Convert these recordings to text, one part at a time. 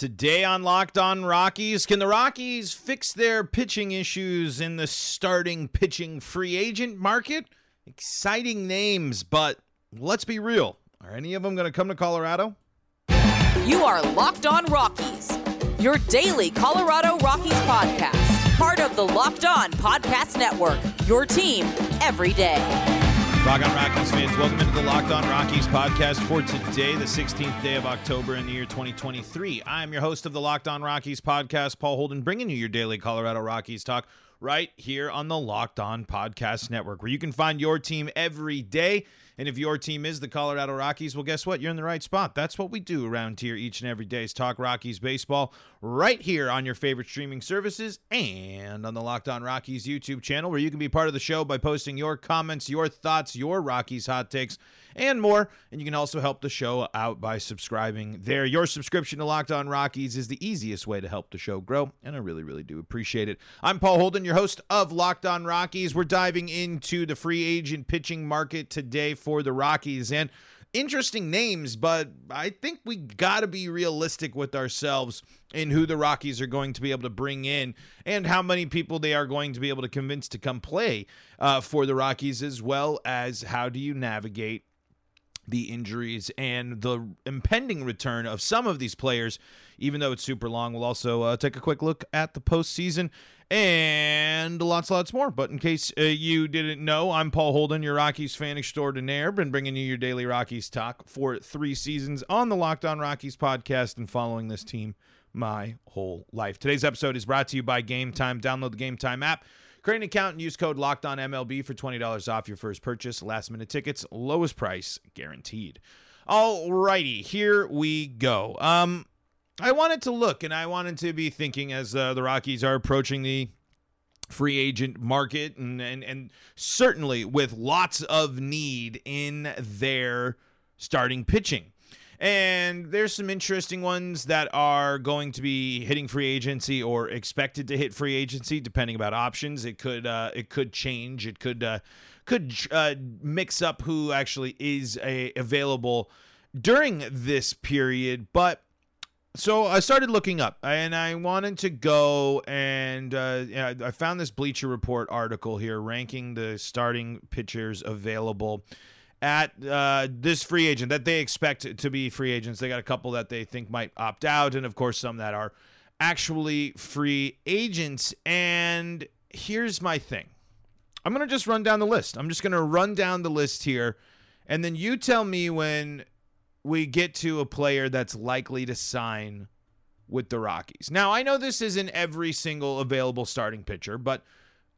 Today on Locked On Rockies, can the Rockies fix their pitching issues in the starting pitching free agent market? Exciting names, but let's be real. Are any of them going to come to Colorado? You are Locked On Rockies, your daily Colorado Rockies podcast, part of the Locked On Podcast Network, your team every day. Rock on Rockies fans, welcome into the Locked On Rockies podcast for today, the 16th day of October in the year 2023. I'm your host of the Locked On Rockies podcast, Paul Holden, bringing you your daily Colorado Rockies talk right here on the Locked On Podcast Network, where you can find your team every day and if your team is the Colorado Rockies, well, guess what? You're in the right spot. That's what we do around here each and every day is talk Rockies baseball right here on your favorite streaming services and on the Locked On Rockies YouTube channel, where you can be part of the show by posting your comments, your thoughts, your Rockies hot takes and more. And you can also help the show out by subscribing there. Your subscription to Locked On Rockies is the easiest way to help the show grow, and I really, really do appreciate it. I'm Paul Holden, your host of Locked On Rockies. We're diving into the free agent pitching market today for the Rockies, and interesting names, but I think we got to be realistic with ourselves in who the Rockies are going to be able to bring in and how many people they are going to be able to convince to come play uh, for the Rockies, as well as how do you navigate the injuries and the impending return of some of these players, even though it's super long. We'll also uh, take a quick look at the postseason and lots, lots more. But in case uh, you didn't know, I'm Paul Holden, your Rockies fan extraordinaire, been bringing you your daily Rockies talk for three seasons on the Locked On Rockies podcast and following this team my whole life. Today's episode is brought to you by Game Time. Download the Game Time app Create an account and use code Locked On MLB for twenty dollars off your first purchase. Last minute tickets, lowest price guaranteed. Alrighty, here we go. Um, I wanted to look and I wanted to be thinking as uh, the Rockies are approaching the free agent market and, and and certainly with lots of need in their starting pitching. And there's some interesting ones that are going to be hitting free agency or expected to hit free agency, depending about options. It could uh, it could change. It could uh, could uh, mix up who actually is a, available during this period. But so I started looking up, and I wanted to go and uh, I found this Bleacher Report article here ranking the starting pitchers available at uh, this free agent that they expect to be free agents. They got a couple that they think might opt out, and of course, some that are actually free agents. And here's my thing I'm going to just run down the list. I'm just going to run down the list here, and then you tell me when we get to a player that's likely to sign with the Rockies. Now, I know this isn't every single available starting pitcher, but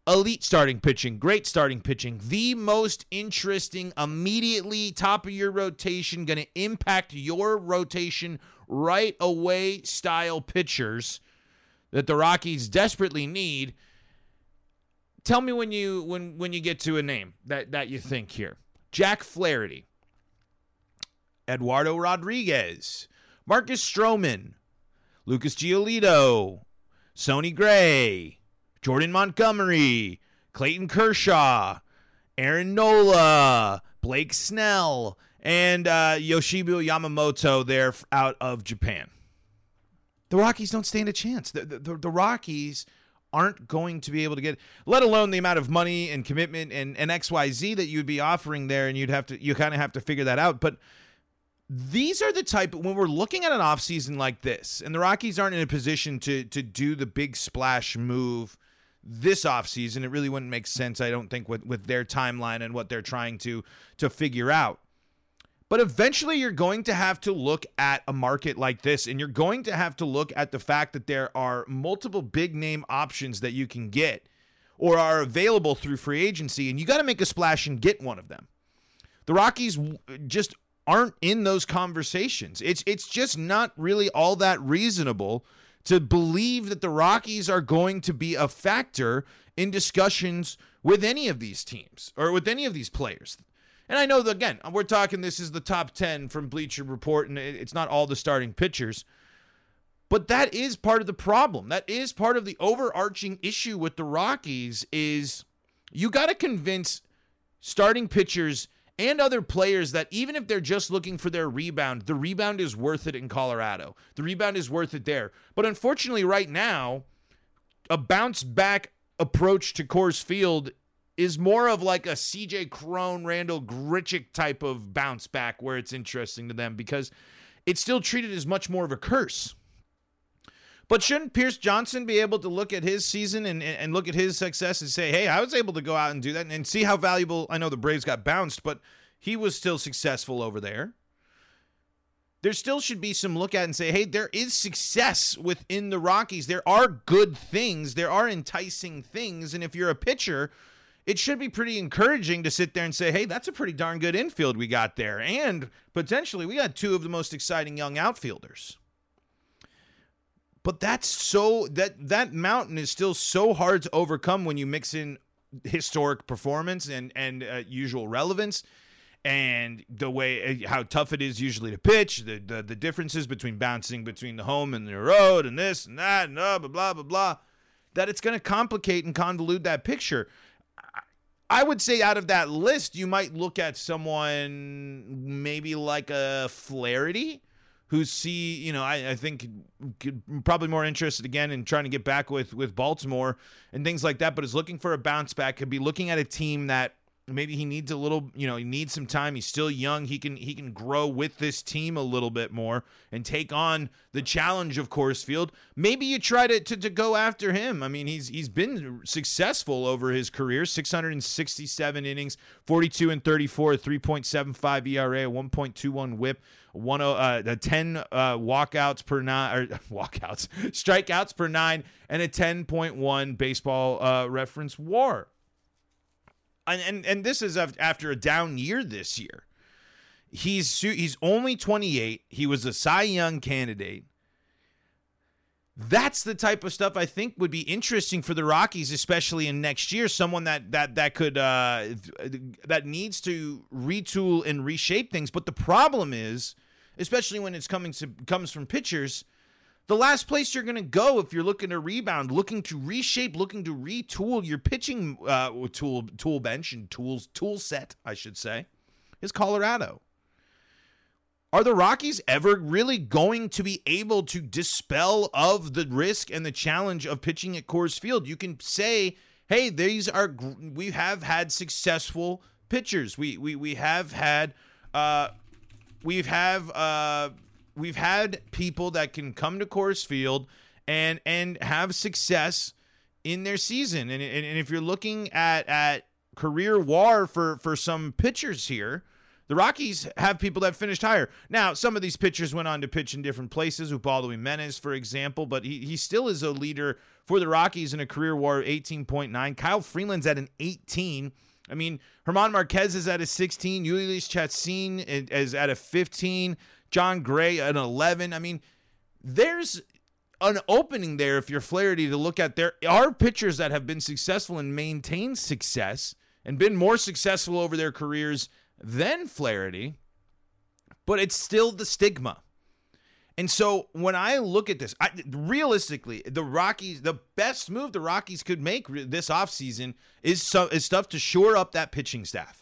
elite starting pitching, great starting pitching, the most interesting, immediately top of your rotation, going to impact your rotation right away style pitchers that the Rockies desperately need. Tell me when you when when you get to a name that that you think here. Jack Flaherty, Eduardo Rodriguez, Marcus Stroman, Lucas Giolito, Sonny Gray, Jordan Montgomery, Clayton Kershaw, Aaron Nola, Blake Snell, and uh, Yoshinobu Yamamoto there out of Japan. The Rockies don't stand a chance. The, the, the, Rockies aren't going to be able to get, let alone the amount of money and commitment and, and XYZ that you'd be offering there, and you'd have to, you kind of have to figure that out. But these are the type when we're looking at an offseason like this, and the Rockies aren't in a position to to do the big splash move this offseason. It really wouldn't make sense, I don't think, with, with their timeline and what they're trying to to figure out. But eventually you're going to have to look at a market like this, and you're going to have to look at the fact that there are multiple big name options that you can get or are available through free agency, and you got to make a splash and get one of them. The Rockies just aren't in those conversations. It's it's just not really all that reasonable to believe that the Rockies are going to be a factor in discussions with any of these teams or with any of these players. And I know that, again, we're talking this is the top 10 from Bleacher Report, and it's not all the starting pitchers. But that is part of the problem. That is part of the overarching issue with the Rockies is you got to convince starting pitchers and other players that even if they're just looking for their rebound, the rebound is worth it in Colorado. The rebound is worth it there. But unfortunately, right now, a bounce back approach to Coors Field is more of like a CJ Cron, Randall Grichuk type of bounce back where it's interesting to them because it's still treated as much more of a curse. But shouldn't Pierce Johnson be able to look at his season and, and look at his success and say, hey, I was able to go out and do that and see how valuable? I know the Braves got bounced, but he was still successful over there. There still should be some look at and say, hey, there is success within the Rockies. There are good things, there are enticing things. And if you're a pitcher, it should be pretty encouraging to sit there and say, hey, that's a pretty darn good infield we got there. And potentially, we got two of the most exciting young outfielders. But that's so that that mountain is still so hard to overcome when you mix in historic performance and and uh, usual relevance and the way uh, how tough it is usually to pitch the, the the differences between bouncing between the home and the road and this and that and blah blah blah blah blah that it's going to complicate and convolute that picture. I would say out of that list, you might look at someone maybe like a Flaherty, who see, you know, I, I think probably more interested again in trying to get back with with Baltimore and things like that, but is looking for a bounce back. Could be looking at a team that maybe he needs a little you know he needs some time. He's still young. He can he can grow with this team a little bit more and take on the challenge of Coors Field. Maybe you try to, to, to go after him. I mean he's he's been successful over his career 667 innings 42 and 34 3.75 era 1.21 whip one uh, 10 uh, walkouts per nine or walkouts strikeouts per nine and a 10.1 baseball uh, reference war and, and and this is after a down year this year. He's he's only 28. He was a Cy Young candidate. That's the type of stuff I think would be interesting for the Rockies, especially in next year. Someone that that that could uh, that needs to retool and reshape things. But the problem is, especially when it's coming to comes from pitchers, the last place you're going to go if you're looking to rebound, looking to reshape, looking to retool your pitching uh, tool tool bench and tools tool set, I should say, is Colorado. Are the Rockies ever really going to be able to dispel of the risk and the challenge of pitching at Coors Field? You can say, "Hey, these are we have had successful pitchers. We we we have had uh, we have uh." We've had people that can come to Coors Field and and have success in their season. And, and, and if you're looking at at career war for for some pitchers here, the Rockies have people that finished higher. Now, some of these pitchers went on to pitch in different places. Ubaldo Jimenez, for example, but he, he still is a leader for the Rockies in a career war of 18.9. Kyle Freeland's at an 18. I mean, Germán Marquez is at a 16. Jhoulys Chacin is at a 15. Jon Gray an 11. I mean, there's an opening there if you're Flaherty to look at. There are pitchers that have been successful and maintained success and been more successful over their careers than Flaherty, but it's still the stigma. And so when I look at this, I, realistically, the Rockies, the best move the Rockies could make this offseason is, so, is stuff to shore up that pitching staff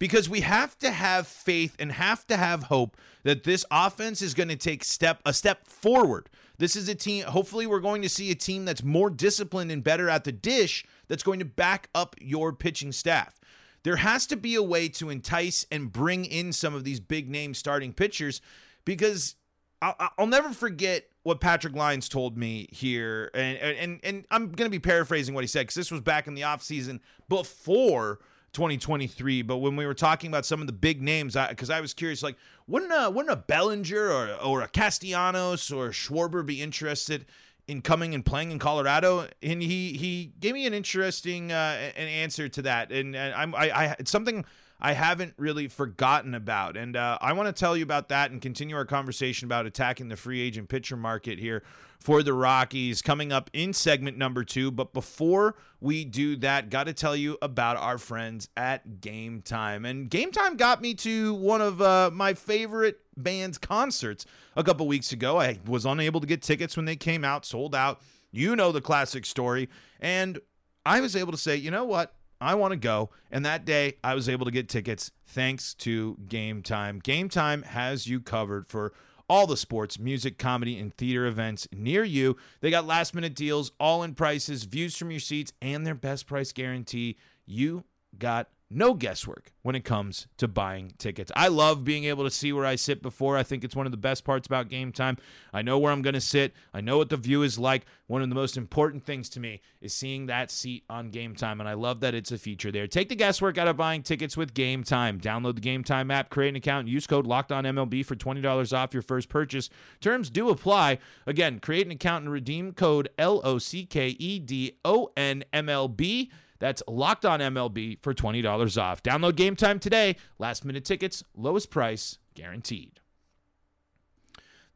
because we have to have faith and have to have hope that this offense is going to take step a step forward. This is a team hopefully we're going to see a team that's more disciplined and better at the dish that's going to back up your pitching staff. There has to be a way to entice and bring in some of these big name starting pitchers because I'll, I'll never forget what Patrick Lyons told me here and and and I'm going to be paraphrasing what he said cuz this was back in the offseason before 2023. But when we were talking about some of the big names, because I, I, was curious, like wouldn't a wouldn't a Bellinger or or a Castellanos or Schwarber be interested in coming and playing in Colorado? And he he gave me an interesting uh, an answer to that, and, and I'm I, I it's something I haven't really forgotten about. And uh, I want to tell you about that and continue our conversation about attacking the free agent pitcher market here for the Rockies coming up in segment number two. But before we do that, got to tell you about our friends at Game Time. And Game Time got me to one of uh, my favorite band's concerts a couple weeks ago. I was unable to get tickets when they came out, sold out. You know the classic story. And I was able to say, you know what? I want to go. And that day, I was able to get tickets thanks to Game Time. Game Time has you covered for all the sports, music, comedy, and theater events near you. They got last minute deals, all in prices, views from your seats, and their best price guarantee. You got no guesswork when it comes to buying tickets. I love being able to see where I sit before. I think it's one of the best parts about game time. I know where I'm going to sit, I know what the view is like. One of the most important things to me is seeing that seat on game time, and I love that it's a feature there. Take the guesswork out of buying tickets with game time. Download the game time app, create an account, use code locked on MLB for $20 off your first purchase. Terms do apply. Again, create an account and redeem code L O C K E D O N M L B. That's locked on MLB for $20 off. Download game time today. Last minute tickets, lowest price guaranteed.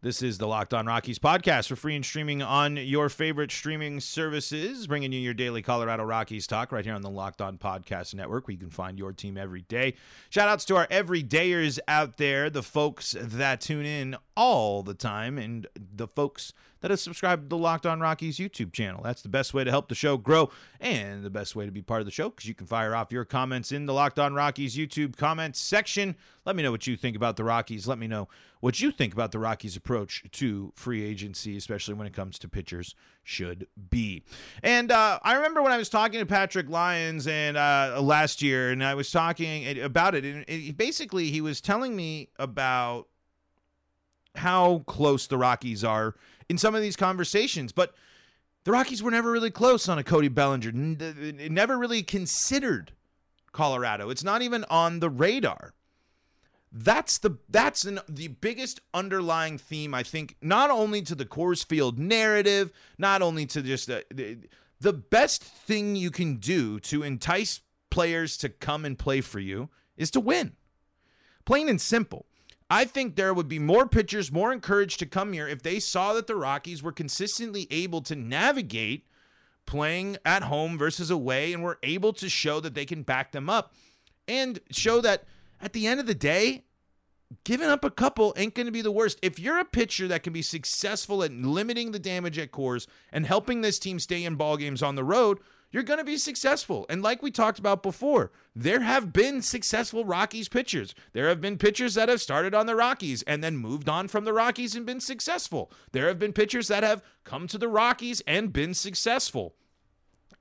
This is the Locked On Rockies podcast for free and streaming on your favorite streaming services, bringing you your daily Colorado Rockies talk right here on the Locked On Podcast Network, where you can find your team every day. Shout outs to our everydayers out there, the folks that tune in all the time, and the folks that have subscribed to the Locked On Rockies YouTube channel. That's the best way to help the show grow and the best way to be part of the show because you can fire off your comments in the Locked On Rockies YouTube comments section. Let me know what you think about the Rockies. Let me know what you think about the Rockies' approach to free agency, especially when it comes to pitchers, should be. And uh, I remember when I was talking to Patrick Lyons and uh, last year, and I was talking about it, and it, basically he was telling me about how close the Rockies are in some of these conversations, but the Rockies were never really close on a Cody Bellinger. Never really considered Colorado. It's not even on the radar. That's the that's an, the biggest underlying theme I think not only to the Coors Field narrative, not only to just the, the, the best thing you can do to entice players to come and play for you is to win. Plain and simple. I think there would be more pitchers more encouraged to come here if they saw that the Rockies were consistently able to navigate playing at home versus away and were able to show that they can back them up and show that at the end of the day, giving up a couple ain't going to be the worst. If you're a pitcher that can be successful at limiting the damage at Coors and helping this team stay in ball games on the road, you're going to be successful. And like we talked about before, there have been successful Rockies pitchers. There have been pitchers that have started on the Rockies and then moved on from the Rockies and been successful. There have been pitchers that have come to the Rockies and been successful.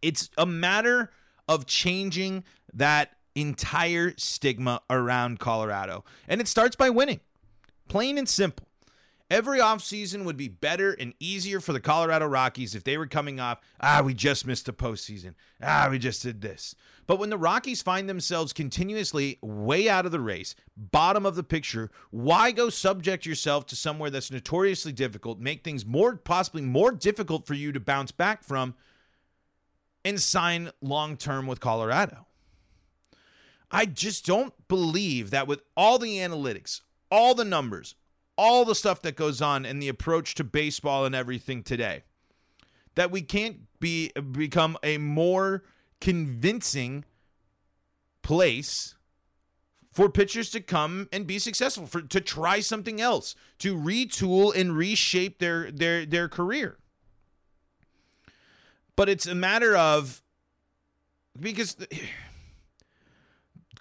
It's a matter of changing that entire stigma around Colorado. And it starts by winning. Plain and simple. Every offseason would be better and easier for the Colorado Rockies if they were coming off, ah, we just missed the postseason. Ah, we just did this. But when the Rockies find themselves continuously way out of the race, bottom of the picture, why go subject yourself to somewhere that's notoriously difficult, make things more possibly more difficult for you to bounce back from, and sign long term with Colorado? I just don't believe that with all the analytics, all the numbers, all the stuff that goes on and the approach to baseball and everything today, that we can't be become a more convincing place for pitchers to come and be successful, for to try something else, to retool and reshape their their their career. But it's a matter of because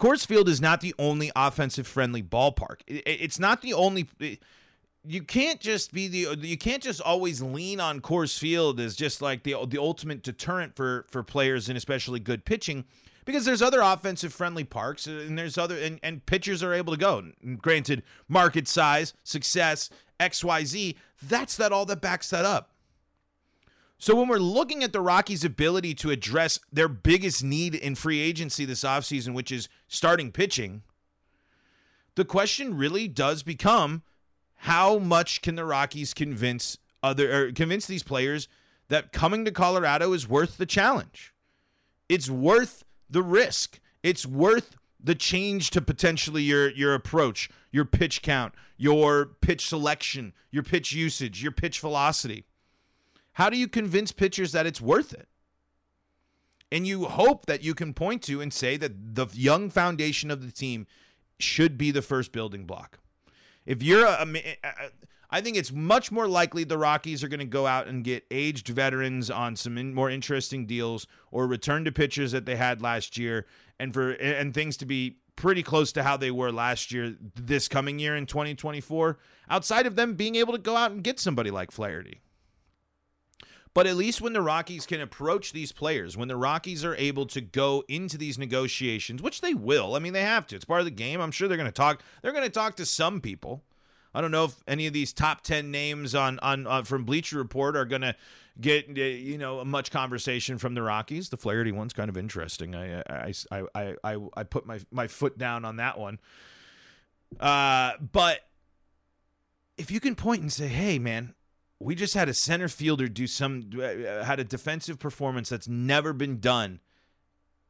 Coors Field is not the only offensive friendly ballpark. It's not the only. You can't just be the. You can't just always lean on Coors Field as just like the the ultimate deterrent for for players and especially good pitching, because there's other offensive friendly parks and there's other and, and pitchers are able to go. Granted, market size, success, X Y Z. That's that all that backs that up. So when we're looking at the Rockies' ability to address their biggest need in free agency this offseason, which is starting pitching, the question really does become how much can the Rockies convince other or convince these players that coming to Colorado is worth the challenge? It's worth the risk. It's worth the change to potentially your your approach, your pitch count, your pitch selection, your pitch usage, your pitch velocity. How do you convince pitchers that it's worth it? And you hope that you can point to and say that the young foundation of the team should be the first building block. If you're a, I think it's much more likely the Rockies are going to go out and get aged veterans on some in, more interesting deals or return to pitchers that they had last year and for and things to be pretty close to how they were last year this coming year in 2024 outside of them being able to go out and get somebody like Flaherty. But at least when the Rockies can approach these players, when the Rockies are able to go into these negotiations, which they will, I mean, they have to. It's part of the game. I'm sure they're going to talk. They're going to talk to some people. I don't know if any of these top ten names on on, on from Bleacher Report are going to get uh, you know much conversation from the Rockies. The Flaherty one's kind of interesting. I I I I I, I put my my foot down on that one. Uh, but if you can point and say, "Hey, man, we just had a center fielder do some uh, had a defensive performance that's never been done."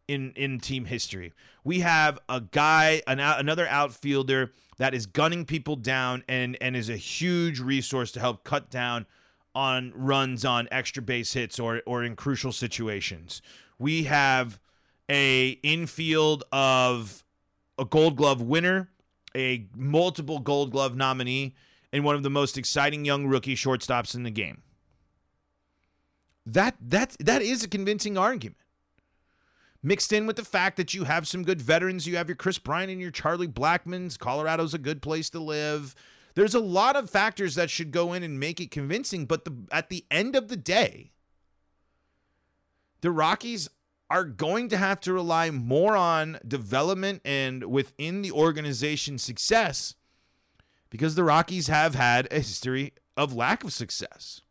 in in team history. We have a guy, an another outfielder that is gunning people down and and is a huge resource to help cut down on runs on extra base hits or or in crucial situations. We have a infield of a Gold Glove winner, a multiple Gold Glove nominee, and one of the most exciting young rookie shortstops in the game. That that that is a convincing argument mixed in with the fact that you have some good veterans. You have your Kris Bryant and your Charlie Blackmons. Colorado's a good place to live. There's a lot of factors that should go in and make it convincing, but the, at the end of the day, the Rockies are going to have to rely more on development and within the organization success because the Rockies have had a history of lack of success.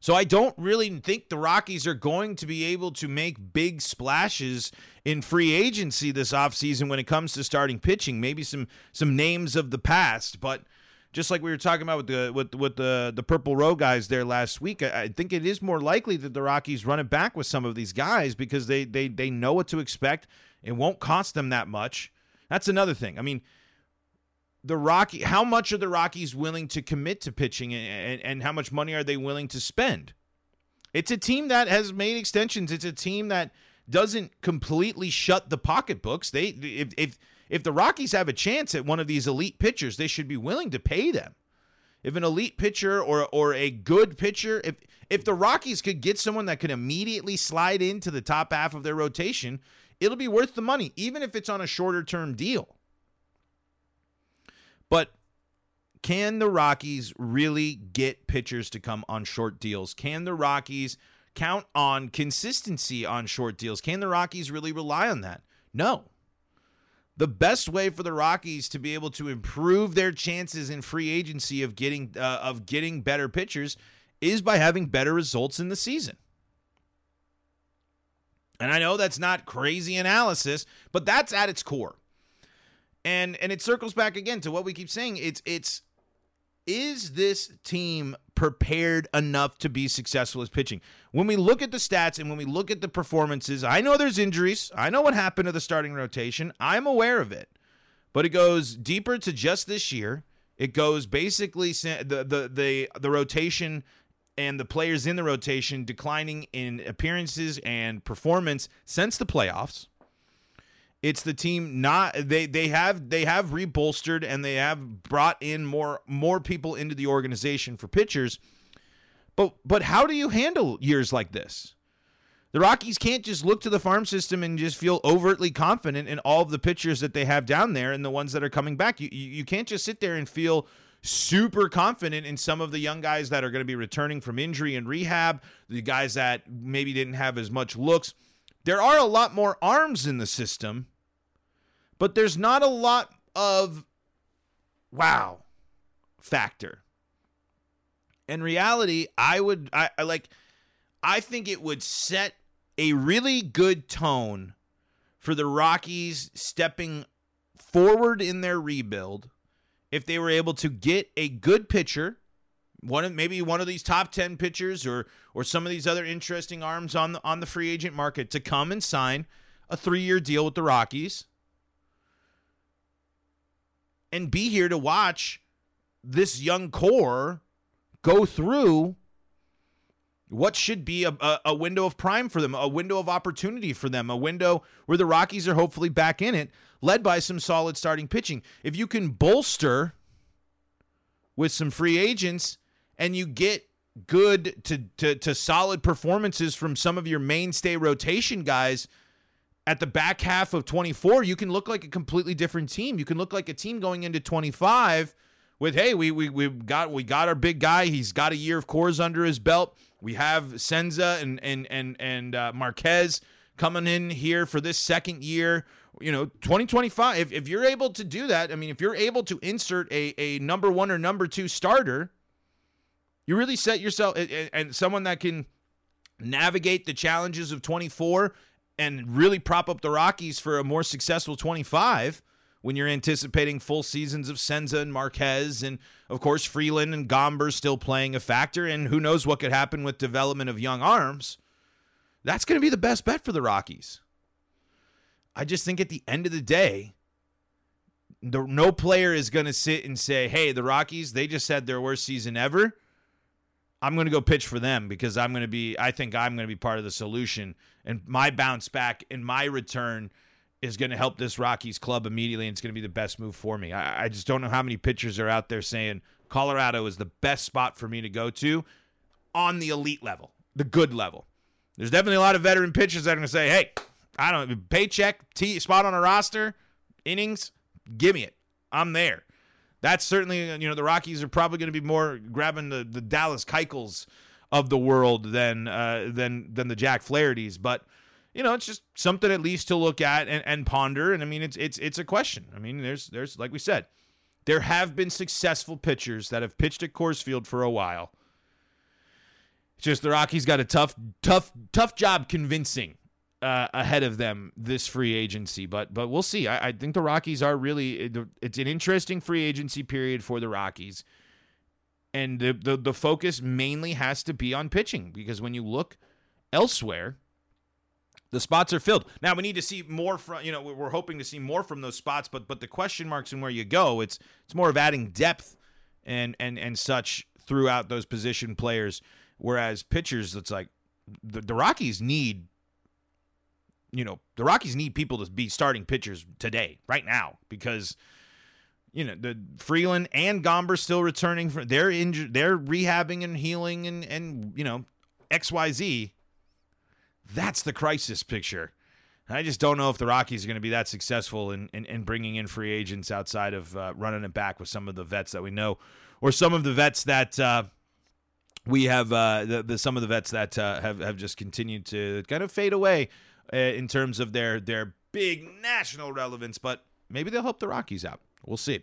So I don't really think the Rockies are going to be able to make big splashes in free agency this offseason when it comes to starting pitching. Maybe some some names of the past, but just like we were talking about with the with with the the Purple Row guys there last week, I, I think it is more likely that the Rockies run it back with some of these guys because they they they know what to expect. It won't cost them that much. That's another thing. I mean, the Rocky how much are the Rockies willing to commit to pitching and, and how much money are they willing to spend? It's a team that has made extensions. It's a team that doesn't completely shut the pocketbooks. They if if if the Rockies have a chance at one of these elite pitchers, they should be willing to pay them. If an elite pitcher or or a good pitcher, if if the Rockies could get someone that could immediately slide into the top half of their rotation, it'll be worth the money, even if it's on a shorter term deal. But can the Rockies really get pitchers to come on short deals? Can the Rockies count on consistency on short deals? Can the Rockies really rely on that? No. The best way for the Rockies to be able to improve their chances in free agency of getting uh, of getting better pitchers is by having better results in the season. And I know that's not crazy analysis, but that's at its core. And and it circles back again to what we keep saying. It's it's is this team prepared enough to be successful as pitching? When we look at the stats and when we look at the performances, I know there's injuries. I know what happened to the starting rotation. I'm aware of it. But it goes deeper to just this year. It goes basically the the the the rotation and the players in the rotation declining in appearances and performance since the playoffs. It's the team not they they have they have rebolstered and they have brought in more more people into the organization for pitchers. But but how do you handle years like this? The Rockies can't just look to the farm system and just feel overtly confident in all of the pitchers that they have down there and the ones that are coming back. You you can't just sit there and feel super confident in some of the young guys that are going to be returning from injury and rehab, the guys that maybe didn't have as much looks. There are a lot more arms in the system but there's not a lot of wow factor. In reality, I would I, I like I think it would set a really good tone for the Rockies stepping forward in their rebuild if they were able to get a good pitcher, one of maybe one of these top 10 pitchers or or some of these other interesting arms on the on the free agent market to come and sign a 3-year deal with the Rockies and be here to watch this young core go through what should be a, a, a, window of prime for them, a window of opportunity for them, a window where the Rockies are hopefully back in it, led by some solid starting pitching. If you can bolster with some free agents and you get good to, to, to solid performances from some of your mainstay rotation guys at the back half of 24, you can look like a completely different team. You can look like a team going into 25 with, hey, we we we got we got our big guy. He's got a year of Coors under his belt. We have Senza and and and and uh, Marquez coming in here for this second year you know 2025 if, if you're able to do that i mean if you're able to insert a, a number one or number two starter you really set yourself and someone that can navigate the challenges of 24 and really prop up the rockies for a more successful 25 when you're anticipating full seasons of senza and marquez and of course freeland and gomber still playing a factor and who knows what could happen with development of young arms that's going to be the best bet for the rockies I just think at the end of the day, the, no player is going to sit and say, hey, the Rockies, they just had their worst season ever. I'm going to go pitch for them because I'm going to be, I think I'm going to be part of the solution. And my bounce back and my return is going to help this Rockies club immediately. And it's going to be the best move for me. I, I just don't know how many pitchers are out there saying Colorado is the best spot for me to go to on the elite level, the good level. There's definitely a lot of veteran pitchers that are going to say, hey, I don't paycheck, t- spot on a roster, innings, give me it. I'm there. That's certainly, you know, the Rockies are probably going to be more grabbing the, the Dallas Keuchels of the world than uh, than than the Jack Flaherty's, but you know, it's just something at least to look at and, and ponder. And I mean, it's it's it's a question. I mean, there's there's like we said, there have been successful pitchers that have pitched at Coors Field for a while. It's just the Rockies got a tough, tough, tough job convincing uh, ahead of them this free agency, but but we'll see. I, I think the Rockies are really it's an interesting free agency period for the Rockies, and the, the the focus mainly has to be on pitching because when you look elsewhere, the spots are filled. Now we need to see more from you know we're hoping to see more from those spots, but but the question marks and where you go, it's it's more of adding depth and and and such throughout those position players. Whereas pitchers, it's like the, the Rockies need you know, the Rockies need people to be starting pitchers today, right now, because you know the Freeland and Gomber still returning from they're injured, they're rehabbing and healing and and you know X Y Z. That's the crisis picture. I just don't know if the Rockies are going to be that successful in, in, in bringing in free agents outside of uh, running it back with some of the vets that we know, or some of the vets that uh, we have, uh, the, the, some of the vets that uh, have have just continued to kind of fade away uh, in terms of their their big national relevance, but maybe they'll help the Rockies out. We'll see.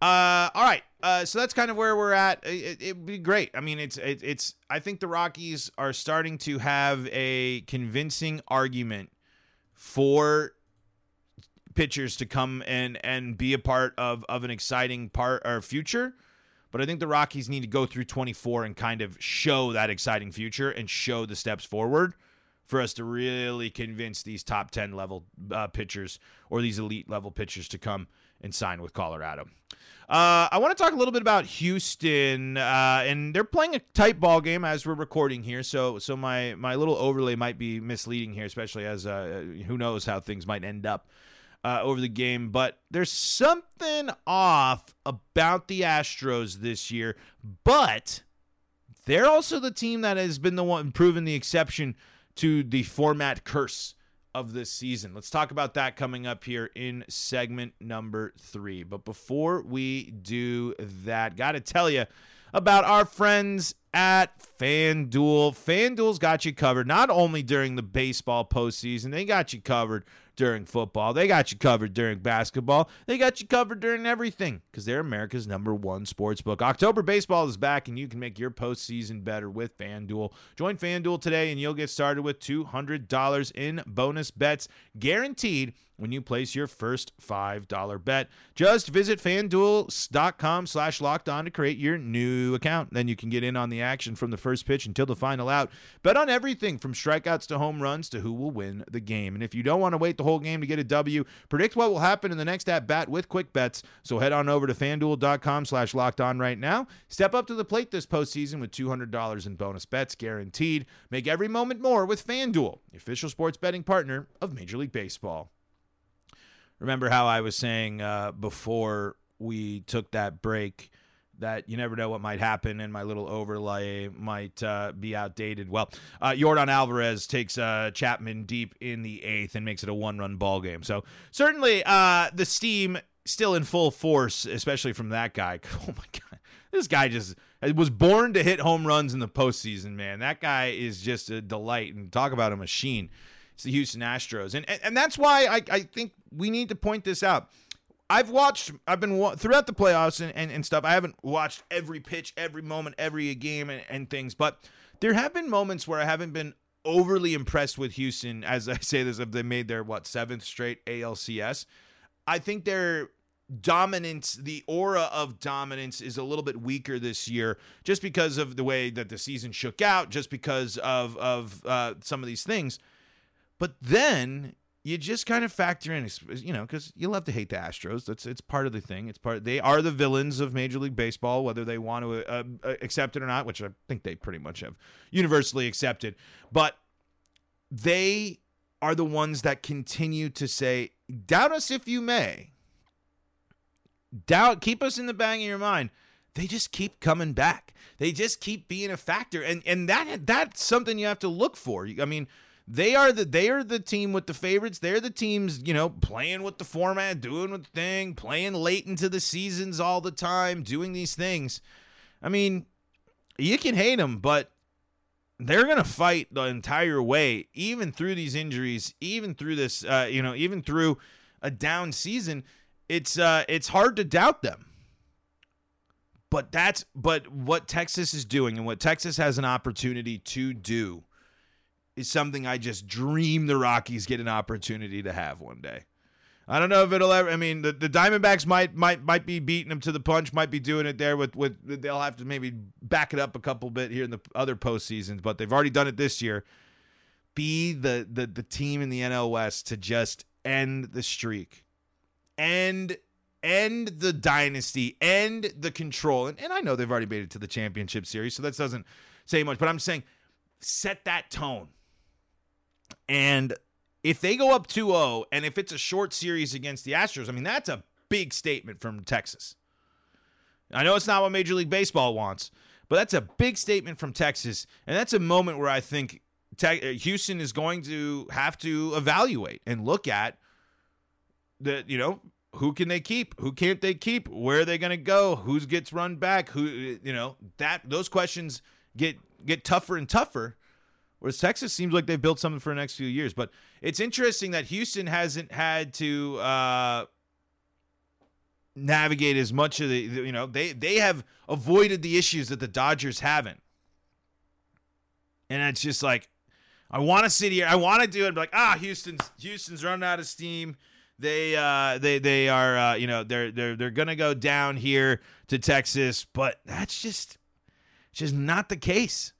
Uh, all right. Uh, so that's kind of where we're at. It, would be great. I mean, it's it, it's. I think the Rockies are starting to have a convincing argument for pitchers to come and and be a part of of an exciting part or future. But I think the Rockies need to go through 24 and kind of show that exciting future and show the steps forward for us to really convince these top 10 level uh, pitchers or these elite level pitchers to come and sign with Colorado. Uh, I want to talk a little bit about Houston, uh, and they're playing a tight ball game as we're recording here. So, so my my little overlay might be misleading here, especially as uh, who knows how things might end up uh, over the game. But there's something off about the Astros this year, but they're also the team that has been the one proven the exception to the format curse of this season. Let's talk about that coming up here in segment number three. But before we do that, got to tell you about our friends at FanDuel. FanDuel's got you covered not only during the baseball postseason, they got you covered during football. They got you covered during basketball. They got you covered during everything because they're America's number one sports book. October baseball is back, and you can make your postseason better with FanDuel. Join FanDuel today, and you'll get started with $200 in bonus bets guaranteed when you place your first $5 bet. Just visit fanduel.com slash locked on to create your new account. Then you can get in on the action from the first pitch until the final out. Bet on everything from strikeouts to home runs to who will win the game. And if you don't want to wait the whole game to get a W, predict what will happen in the next at bat with quick bets. So head on over to fanduel.com slash locked on right now. Step up to the plate this postseason with $200 in bonus bets guaranteed. Make every moment more with FanDuel, official sports betting partner of Major League Baseball. Remember how I was saying uh, before we took that break that you never know what might happen, and my little overlay might uh, be outdated. Well, uh, Yordan Alvarez takes uh, Chapman deep in the eighth and makes it a one-run ball game. So certainly uh, the steam still in full force, especially from that guy. Oh my god, this guy just was born to hit home runs in the postseason. Man, that guy is just a delight. And talk about a machine. It's the Houston Astros, and and, and that's why I, I think we need to point this out. I've watched, I've been throughout the playoffs and, and, and, stuff. I haven't watched every pitch, every moment, every game and, and things, but there have been moments where I haven't been overly impressed with Houston. As I say this, if they made their what seventh straight ALCS. I think their dominance, the aura of dominance, is a little bit weaker this year, just because of the way that the season shook out, just because of of uh, some of these things. But then you just kind of factor in, you know, because you love to hate the Astros. That's it's part of the thing. It's part. They are the villains of Major League Baseball, whether they want to uh, uh, accept it or not, which I think they pretty much have universally accepted. But they are the ones that continue to say, "Doubt us if you may." Doubt, keep us in the bang of your mind. They just keep coming back. They just keep being a factor, and and that that's something you have to look for. I mean they are the they are the team with the favorites. They're the teams, you know, playing with the format, doing the thing, playing late into the seasons all the time, doing these things. I mean, you can hate them, but they're gonna fight the entire way, even through these injuries, even through this, uh, you know, even through a down season. It's uh, it's hard to doubt them. But that's but what Texas is doing, and what Texas has an opportunity to do is something I just dream the Rockies get an opportunity to have one day. I don't know if it'll ever. I mean, the, the Diamondbacks might might might be beating them to the punch, might be doing it there with with. They'll have to maybe back it up a couple bit here in the other postseasons, but they've already done it this year. Be the the the team in the NL West to just end the streak, end end the dynasty, end the control. And, and I know they've already made it to the championship series, so that doesn't say much. But I'm saying set that tone and if they go up 2 0, and if it's a short series against the Astros, I mean, that's a big statement from Texas. I know it's not what Major League Baseball wants, but that's a big statement from Texas. And that's a moment where I think te- Houston is going to have to evaluate and look at the, you know, who can they keep? Who can't they keep? Where are they going to go? Who gets run back? Who, you know, that those questions get get tougher and tougher Whereas Texas seems like they've built something for the next few years. But it's interesting that Houston hasn't had to uh, navigate as much of the, you know, they they have avoided the issues that the Dodgers haven't. And it's just like, I want to sit here, I want to do it, like, ah, Houston's Houston's running out of steam. They uh they they are uh, you know they're they're they're gonna go down here to Texas, but that's just just not the case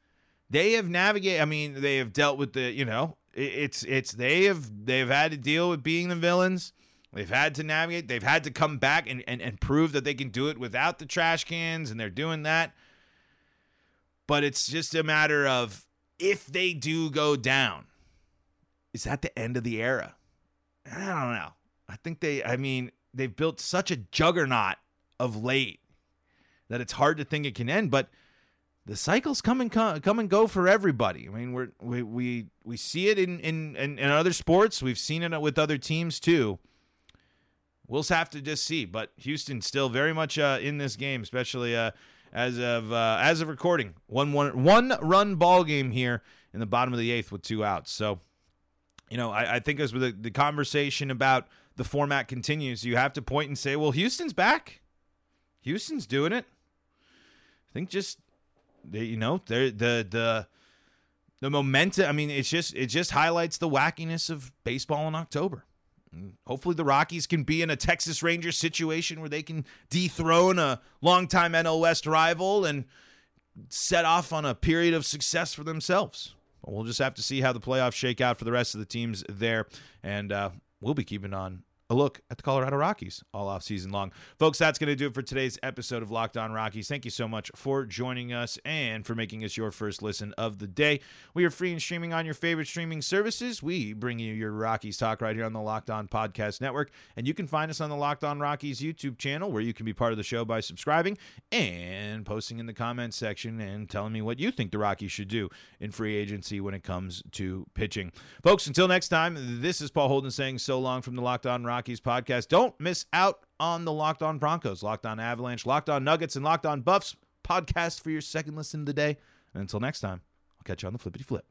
they have navigated. I mean, they have dealt with the you know it's it's they have they've had to deal with being the villains. They've had to navigate. They've had to come back and, and, and prove that they can do it without the trash cans, and they're doing that. But it's just a matter of if they do go down, is that the end of the era? I don't know. I think they, I mean, they've built such a juggernaut of late that it's hard to think it can end. But the cycles come and come, come and go for everybody. I mean, we're, we we we see it in, in in in other sports. We've seen it with other teams too. We'll have to just see. But Houston still very much uh, in this game, especially uh, as of uh, as of recording. One one one run ball game here in the bottom of the eighth with two outs. So, you know, I, I think as the, the conversation about the format continues, you have to point and say, well, Houston's back. Houston's doing it. I think just they, you know, they're the the the momentum. I mean, it's just it just highlights the wackiness of baseball in October. hopefully, the Rockies can be in a Texas Rangers situation where they can dethrone a longtime NL West rival and set off on a period of success for themselves. We'll just have to see how the playoffs shake out for the rest of the teams there, and uh, we'll be keeping on a look at the Colorado Rockies all off season long. Folks, that's going to do it for today's episode of Locked On Rockies. Thank you so much for joining us and for making us your first listen of the day. We are free and streaming on your favorite streaming services. We bring you your Rockies talk right here on the Locked On Podcast Network, and you can find us on the Locked On Rockies YouTube channel where you can be part of the show by subscribing and posting in the comments section and telling me what you think the Rockies should do in free agency when it comes to pitching. Folks, until next time, this is Paul Holden saying so long from the Locked On Rockies Rockies podcast. Don't miss out on the Locked On Broncos, Locked On Avalanche, Locked On Nuggets, and Locked On Buffs podcast for your second listen of the day. And until next time, I'll catch you on the flippity flip.